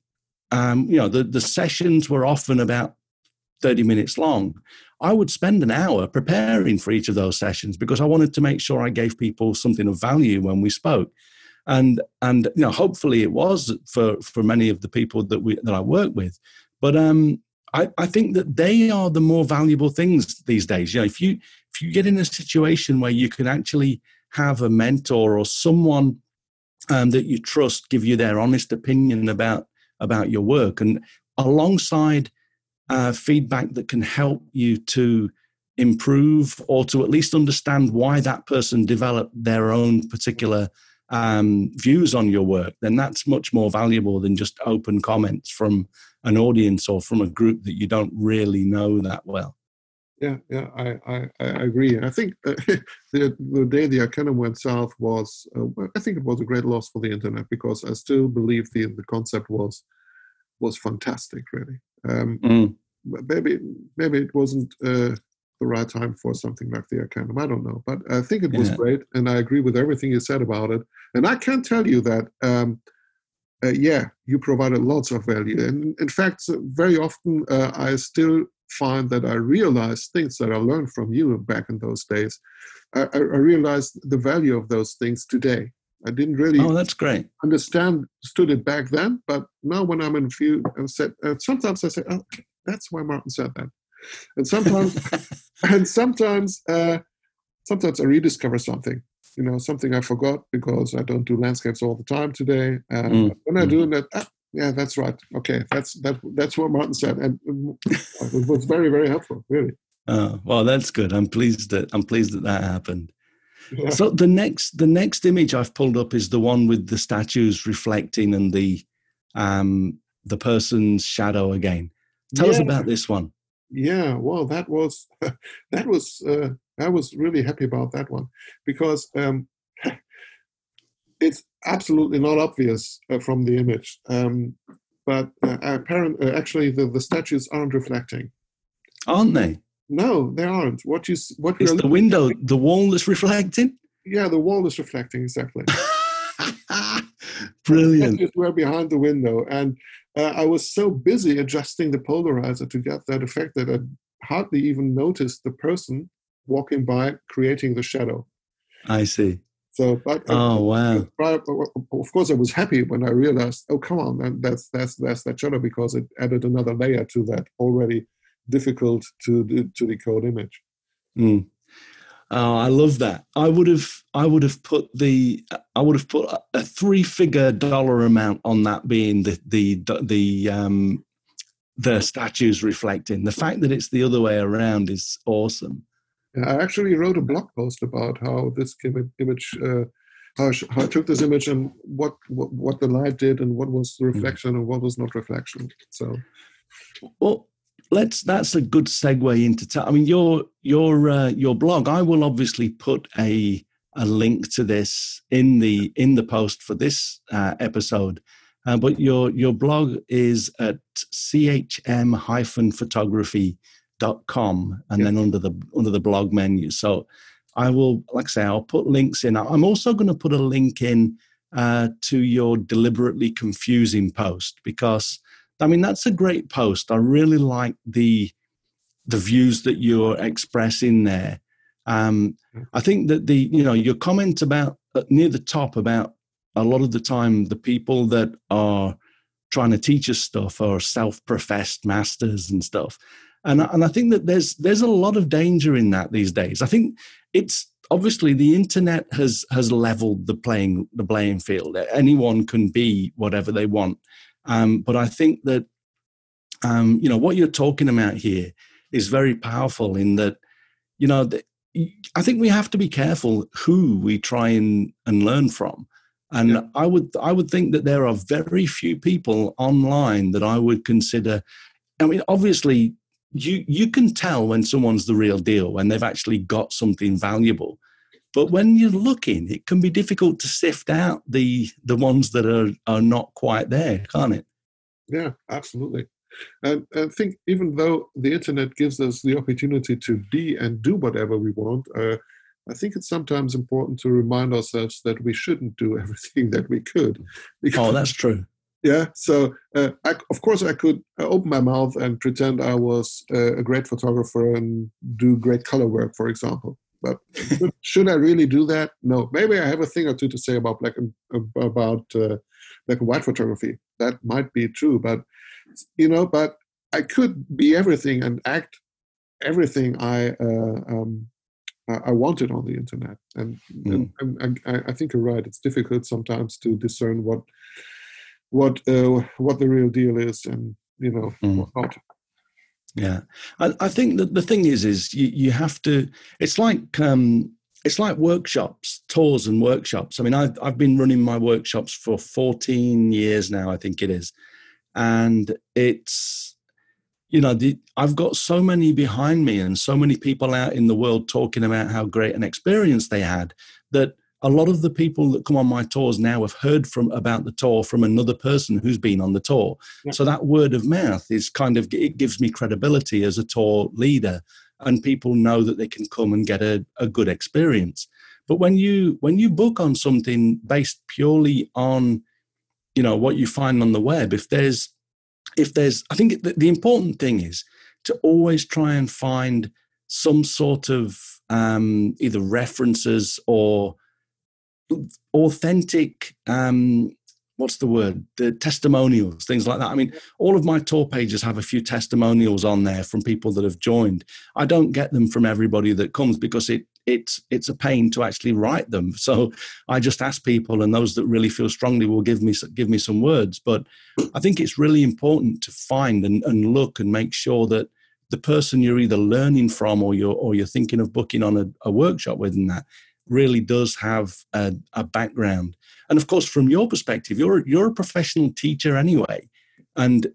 um, you know, the the sessions were often about 30 minutes long, I would spend an hour preparing for each of those sessions because I wanted to make sure I gave people something of value when we spoke. And and you know, hopefully it was for for many of the people that we that I work with. But um I, I think that they are the more valuable things these days. You know, if you if you get in a situation where you can actually have a mentor or someone um, that you trust give you their honest opinion about about your work and alongside uh, feedback that can help you to improve or to at least understand why that person developed their own particular um, views on your work, then that's much more valuable than just open comments from an audience or from a group that you don't really know that well. Yeah, yeah, I, I, I agree. I think uh, the, the day the Arcanum went south was, uh, I think it was a great loss for the internet because I still believe the the concept was was fantastic, really. Um, mm. Maybe maybe it wasn't uh, the right time for something like the Arcanum. I don't know, but I think it was yeah. great, and I agree with everything you said about it. And I can tell you that, um, uh, yeah, you provided lots of value. And in fact, very often uh, I still find that I realize things that I learned from you back in those days. I, I realize the value of those things today. I didn't really. Oh, that's great. Understand stood it back then, but now when I'm in view, I said uh, sometimes I say, "Oh, that's why Martin said that," and sometimes, and sometimes, uh, sometimes I rediscover something. You know, something I forgot because I don't do landscapes all the time today. Uh, mm. When I do mm. that, ah, yeah, that's right. Okay, that's that. That's what Martin said, and it was very, very helpful, really. Oh, well, that's good. I'm pleased that I'm pleased that that happened. So the next the next image I've pulled up is the one with the statues reflecting and the um the person's shadow again. Tell yeah. us about this one. Yeah, well, that was that was uh, I was really happy about that one because um, it's absolutely not obvious uh, from the image. Um, but uh, apparent, uh, actually, the, the statues aren't reflecting. Aren't they? No, they aren't. What you what it's the window, the wall that's reflecting. Yeah, the wall is reflecting exactly. Brilliant. We're behind the window, and uh, I was so busy adjusting the polarizer to get that effect that I hardly even noticed the person walking by creating the shadow. I see. So, but oh wow! Of course, I was happy when I realized, oh come on, that's that's that's that shadow because it added another layer to that already difficult to to decode image. Mm. Oh, I love that. I would have, I would have put the, I would have put a three-figure dollar amount on that being the the the um, the statues reflecting. The fact that it's the other way around is awesome. I actually wrote a blog post about how this image, uh, how, I, took this image and what, what, what the light did and what was the hmm. reflection and what was not reflection. So, well, let's. That's a good segue into. I mean, your your uh, your blog. I will obviously put a a link to this in the in the post for this uh, episode. Uh, but your your blog is at chm-photography dot com and then under the under the blog menu so i will like i say i'll put links in i'm also going to put a link in uh, to your deliberately confusing post because i mean that's a great post i really like the the views that you're expressing there um, i think that the you know your comment about uh, near the top about a lot of the time the people that are trying to teach us stuff are self-professed masters and stuff and and I think that there's there's a lot of danger in that these days. I think it's obviously the internet has has leveled the playing the playing field. Anyone can be whatever they want, um, but I think that um, you know what you're talking about here is very powerful in that you know the, I think we have to be careful who we try and, and learn from. And yeah. I would I would think that there are very few people online that I would consider. I mean, obviously, you you can tell when someone's the real deal when they've actually got something valuable but when you're looking it can be difficult to sift out the the ones that are are not quite there can't it? Yeah absolutely. And i think even though the internet gives us the opportunity to be and do whatever we want uh, I think it's sometimes important to remind ourselves that we shouldn't do everything that we could. oh, that's true. Yeah so uh, I, of course i could open my mouth and pretend i was uh, a great photographer and do great color work for example but should i really do that no maybe i have a thing or two to say about black and about uh, black and white photography that might be true but you know but i could be everything and act everything i uh, um, I wanted on the internet, and, mm. and, and I, I think you're right. It's difficult sometimes to discern what what uh, what the real deal is and you know mm. not. Yeah, I, I, think that the thing is, is you, you have to. It's like um, it's like workshops, tours, and workshops. I mean, I've I've been running my workshops for 14 years now, I think it is, and it's you know the, I've got so many behind me and so many people out in the world talking about how great an experience they had that a lot of the people that come on my tours now have heard from about the tour from another person who's been on the tour. Yeah. So that word of mouth is kind of it gives me credibility as a tour leader, and people know that they can come and get a, a good experience. But when you when you book on something based purely on, you know, what you find on the web, if there's if there's, I think the, the important thing is to always try and find some sort of um, either references or authentic um, what's the word? The testimonials things like that. I mean all of my tour pages have a few testimonials on there from people that have joined. I don't get them from everybody that comes because it it's it's a pain to actually write them. So i just ask people and those that really feel strongly will give me give me some words. But i think it's really important to find and, and look and make sure that the person you're either learning from or you're or you're thinking of booking on a, a workshop with and that really does have a, a background. And of course, from your perspective, you're you're a professional teacher anyway, and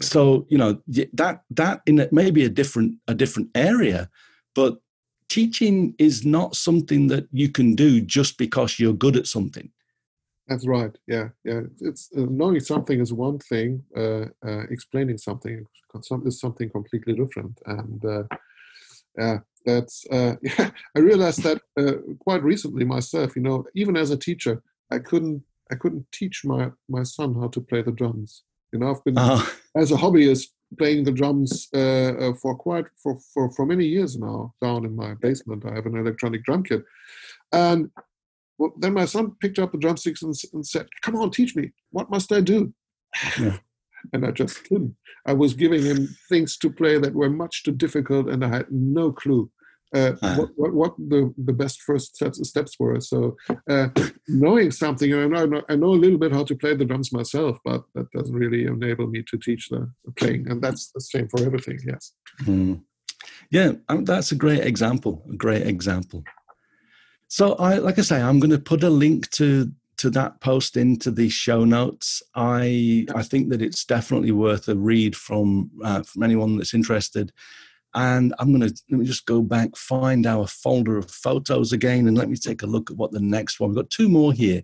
so you know that that in it may be a different a different area, but teaching is not something that you can do just because you're good at something. That's right. Yeah, yeah. It's uh, knowing something is one thing. Uh, uh, explaining something is something completely different. And uh, yeah, that's uh, yeah. I realized that uh, quite recently myself. You know, even as a teacher, I couldn't I couldn't teach my my son how to play the drums. You know, I've been oh. as a hobbyist playing the drums for quite for, for for many years now. Down in my basement, I have an electronic drum kit, and well, then my son picked up the drumsticks and, and said, "Come on, teach me. What must I do?" Yeah. And I just couldn't. I was giving him things to play that were much too difficult, and I had no clue uh, uh. what, what, what, the, the best first steps, steps were. So uh, knowing something, and I know, I know a little bit how to play the drums myself, but that doesn't really enable me to teach the, the playing, and that's the same for everything. Yes. Mm. Yeah, um, that's a great example. A great example. So I, like I say, I'm going to put a link to to that post into the show notes. I I think that it's definitely worth a read from uh, from anyone that's interested. And I'm going to let me just go back, find our folder of photos again, and let me take a look at what the next one. We've got two more here.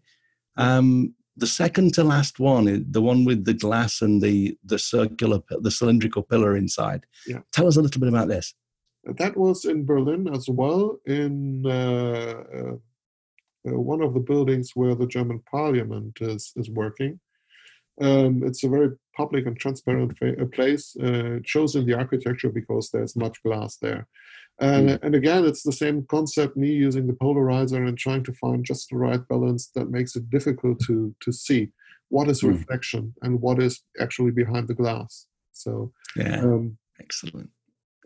Um, the second to last one, the one with the glass and the the circular, the cylindrical pillar inside. Yeah. Tell us a little bit about this. That was in Berlin as well, in uh, uh, one of the buildings where the German parliament is, is working. Um, it's a very public and transparent fa- place. Uh, in the architecture because there's much glass there. And, mm. and again, it's the same concept, me using the polarizer and trying to find just the right balance that makes it difficult to, to see what is mm. reflection and what is actually behind the glass. So, yeah, um, excellent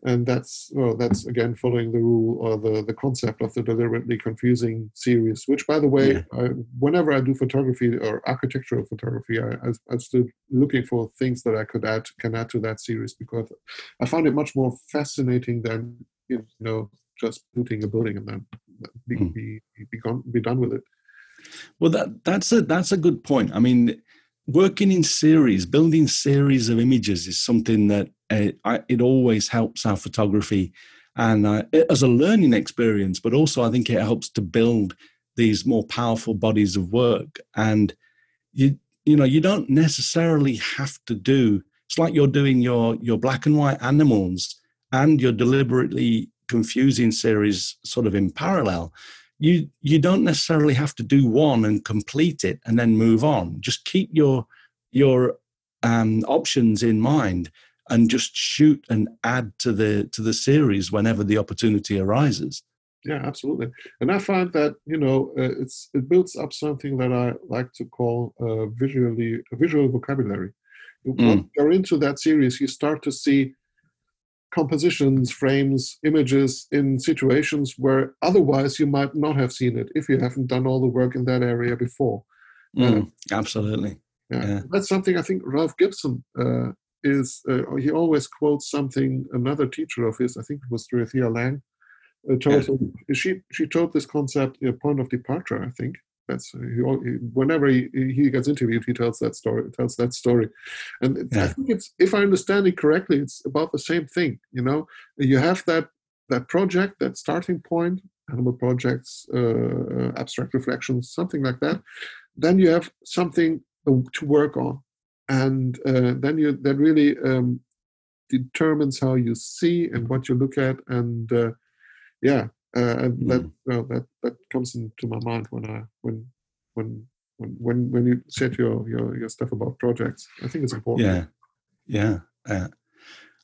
and that's well that's again following the rule or the the concept of the deliberately confusing series which by the way yeah. I, whenever i do photography or architectural photography I, I, i'm still looking for things that i could add can add to that series because i find it much more fascinating than you know just putting a building and then be, mm. be, be, gone, be done with it well that that's a that's a good point i mean working in series building series of images is something that it, I, it always helps our photography and uh, as a learning experience, but also I think it helps to build these more powerful bodies of work. And you you know you don't necessarily have to do. It's like you're doing your your black and white animals and you're deliberately confusing series sort of in parallel. You you don't necessarily have to do one and complete it and then move on. Just keep your your um, options in mind and just shoot and add to the to the series whenever the opportunity arises yeah absolutely and i find that you know uh, it's it builds up something that i like to call uh, visually visual vocabulary mm. once you're into that series you start to see compositions frames images in situations where otherwise you might not have seen it if you haven't done all the work in that area before mm, uh, absolutely yeah. yeah. that's something i think ralph gibson uh, is uh, he always quotes something another teacher of his, I think it was Dorothea Lange, uh, told him, she she told this concept a point of departure. I think that's uh, he, whenever he, he gets interviewed, he tells that story. Tells that story, and yeah. I think it's if I understand it correctly, it's about the same thing. You know, you have that that project, that starting point, animal projects, uh, abstract reflections, something like that. Then you have something uh, to work on and uh, then you that really um, determines how you see and what you look at and uh, yeah uh, and mm. that well, that that comes into my mind when I when when when when when you set your your your stuff about projects I think it's important. Yeah. Yeah. Uh,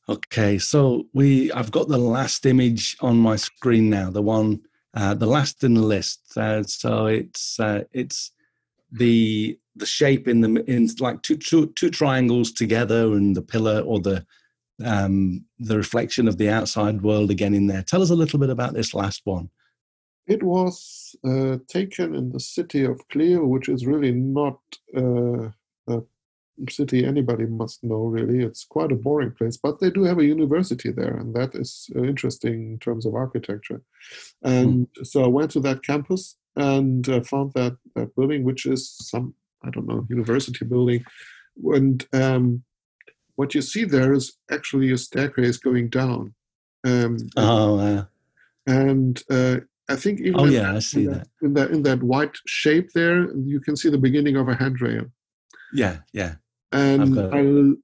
okay. So we I've got the last image on my screen now the one uh, the last in the list. Uh, so it's uh, it's the the shape in the in like two, two, two triangles together and the pillar or the um, the reflection of the outside world again in there. Tell us a little bit about this last one. It was uh, taken in the city of Kleve, which is really not uh, a city anybody must know, really. It's quite a boring place, but they do have a university there, and that is uh, interesting in terms of architecture. And mm. so I went to that campus and uh, found that, that building, which is some I don't know, university building. And um, what you see there is actually a staircase going down. Um, oh, And uh, I think even Oh in yeah, that- I see in that. in that in that white shape there, you can see the beginning of a handrail. Yeah, yeah, And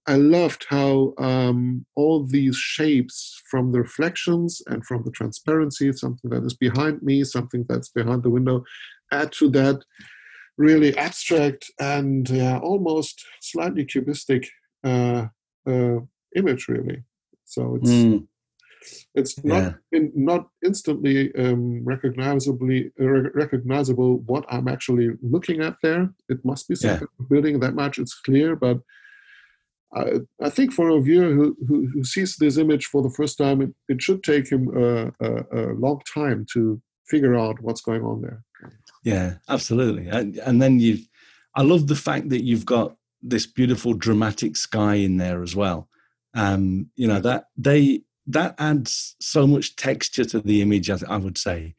I, I loved how um, all these shapes from the reflections and from the transparency, something that is behind me, something that's behind the window, add to that really abstract and uh, almost slightly cubistic uh, uh, image, really. So it's Mm, it's not yeah, in, not instantly um, recognizably uh, recognizable what I'm actually looking at there. It must be some Yeah. building that much. It's clear, but I, I think for a viewer who, who, who sees this image for the first time, it, it should take him a, a, a long time to figure out what's going on there. yeah, absolutely. And, and then you, I love the fact that you've got this beautiful dramatic sky in there as well. Um, you know that they that adds so much texture to the image. I, I would say,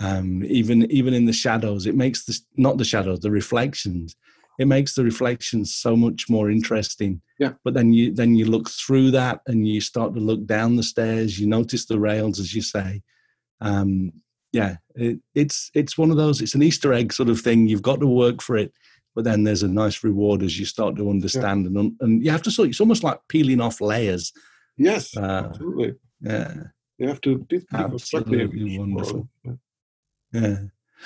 um, even even in the shadows, it makes the not the shadows, the reflections. It makes the reflections so much more interesting. Yeah. But then you then you look through that and you start to look down the stairs. You notice the rails, as you say. Um, yeah, it, it's it's one of those. It's an Easter egg sort of thing. You've got to work for it, but then there's a nice reward as you start to understand and and you have to sort. It's almost like peeling off layers. Yes, Uh, absolutely. yeah, You have to Absolutely wonderful. yeah.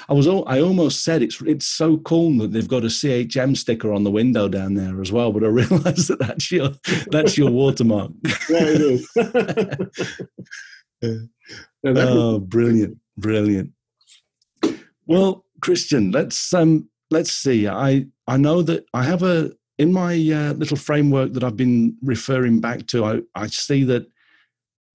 I was. I almost said it's it's so cool that they've got a CHM sticker on the window down there as well. But I realised that that's your that's your watermark. Yeah, it is. Yeah. Yeah, oh, brilliant, brilliant. Well, Christian, let's um, let's see. I I know that I have a in my uh, little framework that I've been referring back to. I I see that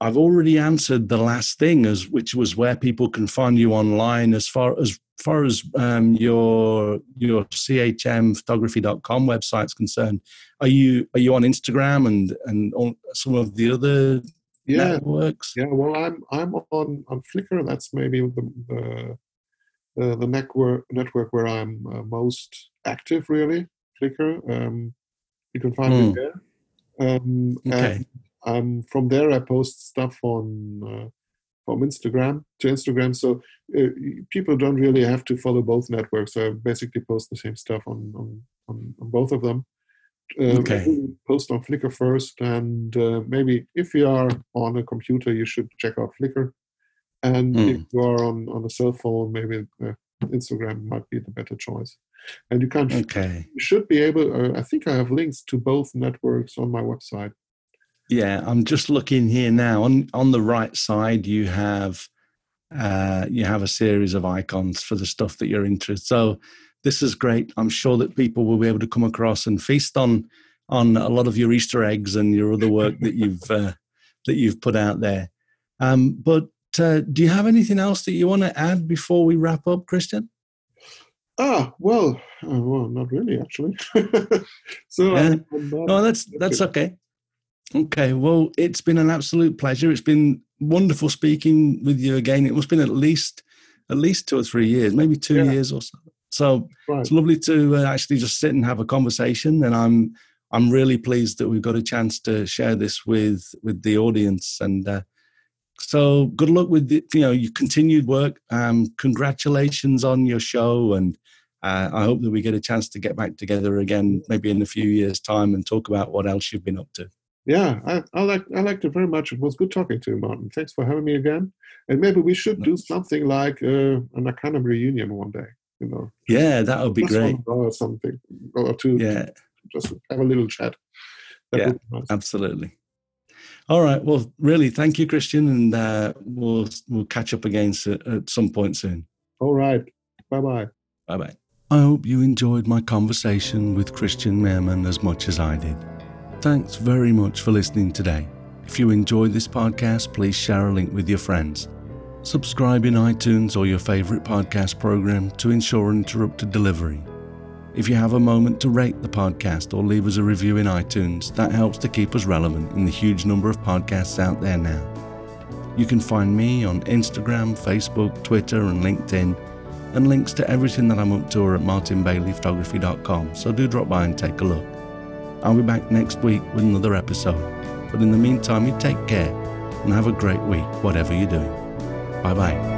I've already answered the last thing, as which was where people can find you online. As far as far as um, your your chmphotography.com website's concerned, are you are you on Instagram and and on some of the other yeah, networks? yeah. Well, I'm I'm on on Flickr. That's maybe the the, the, the network network where I'm uh, most active. Really, Flickr. Um, you can find Hmm. me there. Um, Okay. and um, from there, I post stuff on uh, from Instagram to Instagram. So uh, people don't really have to follow both networks. I basically post the same stuff on on, on, on both of them. Um, Okay. Post on Flickr first, and uh, maybe if you are on a computer, you should check out Flickr. And Hmm. if you are on, on a cell phone, maybe uh, Instagram might be the better choice. And you can Okay. you should be able. Uh, I think I have links to both networks on my website. Yeah, I'm just looking here now. On on the right side, you have uh, you have a series of icons for the stuff that you're interested. So this is great. I'm sure that people will be able to come across and feast on on a lot of your Easter eggs and your other work that you've uh, that you've put out there. Um, but uh, do you have anything else that you want to add before we wrap up, Christian? Ah, well, uh, well, not really actually. so Yeah. Not- No, that's that's okay. Okay, well, it's been an absolute pleasure. It's been wonderful speaking with you again. It must have been at least at least two or three years, maybe two Yeah. years or so. So right. it's lovely to uh, actually just sit and have a conversation. And I'm I'm really pleased that we've got a chance to share this with with the audience. And uh, so good luck with the, you know your continued work. Um, congratulations on your show, and uh, I hope that we get a chance to get back together again, maybe in a few years' time, and talk about what else you've been up to. Yeah, I, I like I liked it very much. It was good talking to you, Martin. Thanks for having me again. And maybe we should do something like uh, an Arcanum reunion one day. You know, Yeah, that would be just great. or something, or two. Yeah, just have a little chat. That Yeah. nice. absolutely. All right. Well, really, thank you, Christian, and uh, we'll we'll catch up again so, at some point soon. All right. Bye bye. Bye bye. I hope you enjoyed my conversation with Christian Meermann as much as I did. Thanks very much for listening today. If you enjoyed this podcast, please share a link with your friends. Subscribe in iTunes or your favorite podcast program to ensure uninterrupted delivery. If you have a moment to rate the podcast or leave us a review in iTunes, that helps to keep us relevant in the huge number of podcasts out there now. You can find me on Instagram, Facebook, Twitter, and LinkedIn, and links to everything that I'm up to are at martinbaileyphotography.com, so do drop by and take a look. I'll be back next week with another episode, but in the meantime, you take care and have a great week, whatever you're doing. Bye bye.